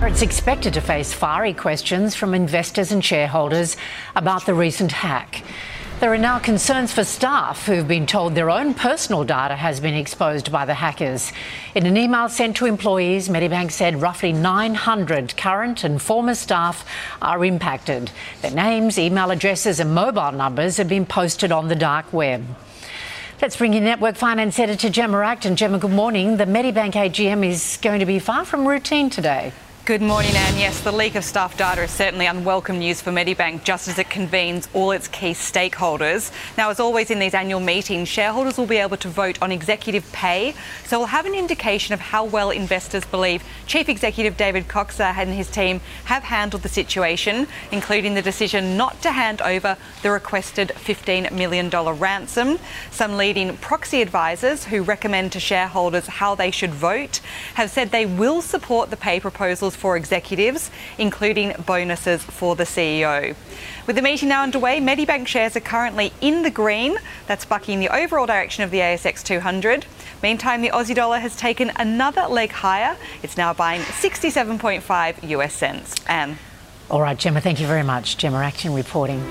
It's expected to face fiery questions from investors and shareholders about the recent hack. There are now concerns for staff who've been told their own personal data has been exposed by the hackers. In an email sent to employees, Medibank said roughly 900 current and former staff are impacted. Their names, email addresses, and mobile numbers have been posted on the dark web. Let's bring in Network Finance Editor Gemma Acton. Gemma, good morning. The Medibank AGM is going to be far from routine today. Good morning, Anne. Yes, the leak of staff data is certainly unwelcome news for Medibank, just as it convenes all its key stakeholders. Now, as always in these annual meetings, shareholders will be able to vote on executive pay, so we'll have an indication of how well investors believe Chief Executive David Koczkar and his team have handled the situation, including the decision not to hand over the requested $15 million ransom. Some leading proxy advisors who recommend to shareholders how they should vote have said they will support the pay proposals for executives, including bonuses for the CEO. With the meeting now underway, Medibank shares are currently in the green. That's bucking the overall direction of the ASX 200. Meantime, the Aussie dollar has taken another leg higher. It's now buying 67.5 US cents. Anne. All right, Gemma, thank you very much. Gemma Acton reporting.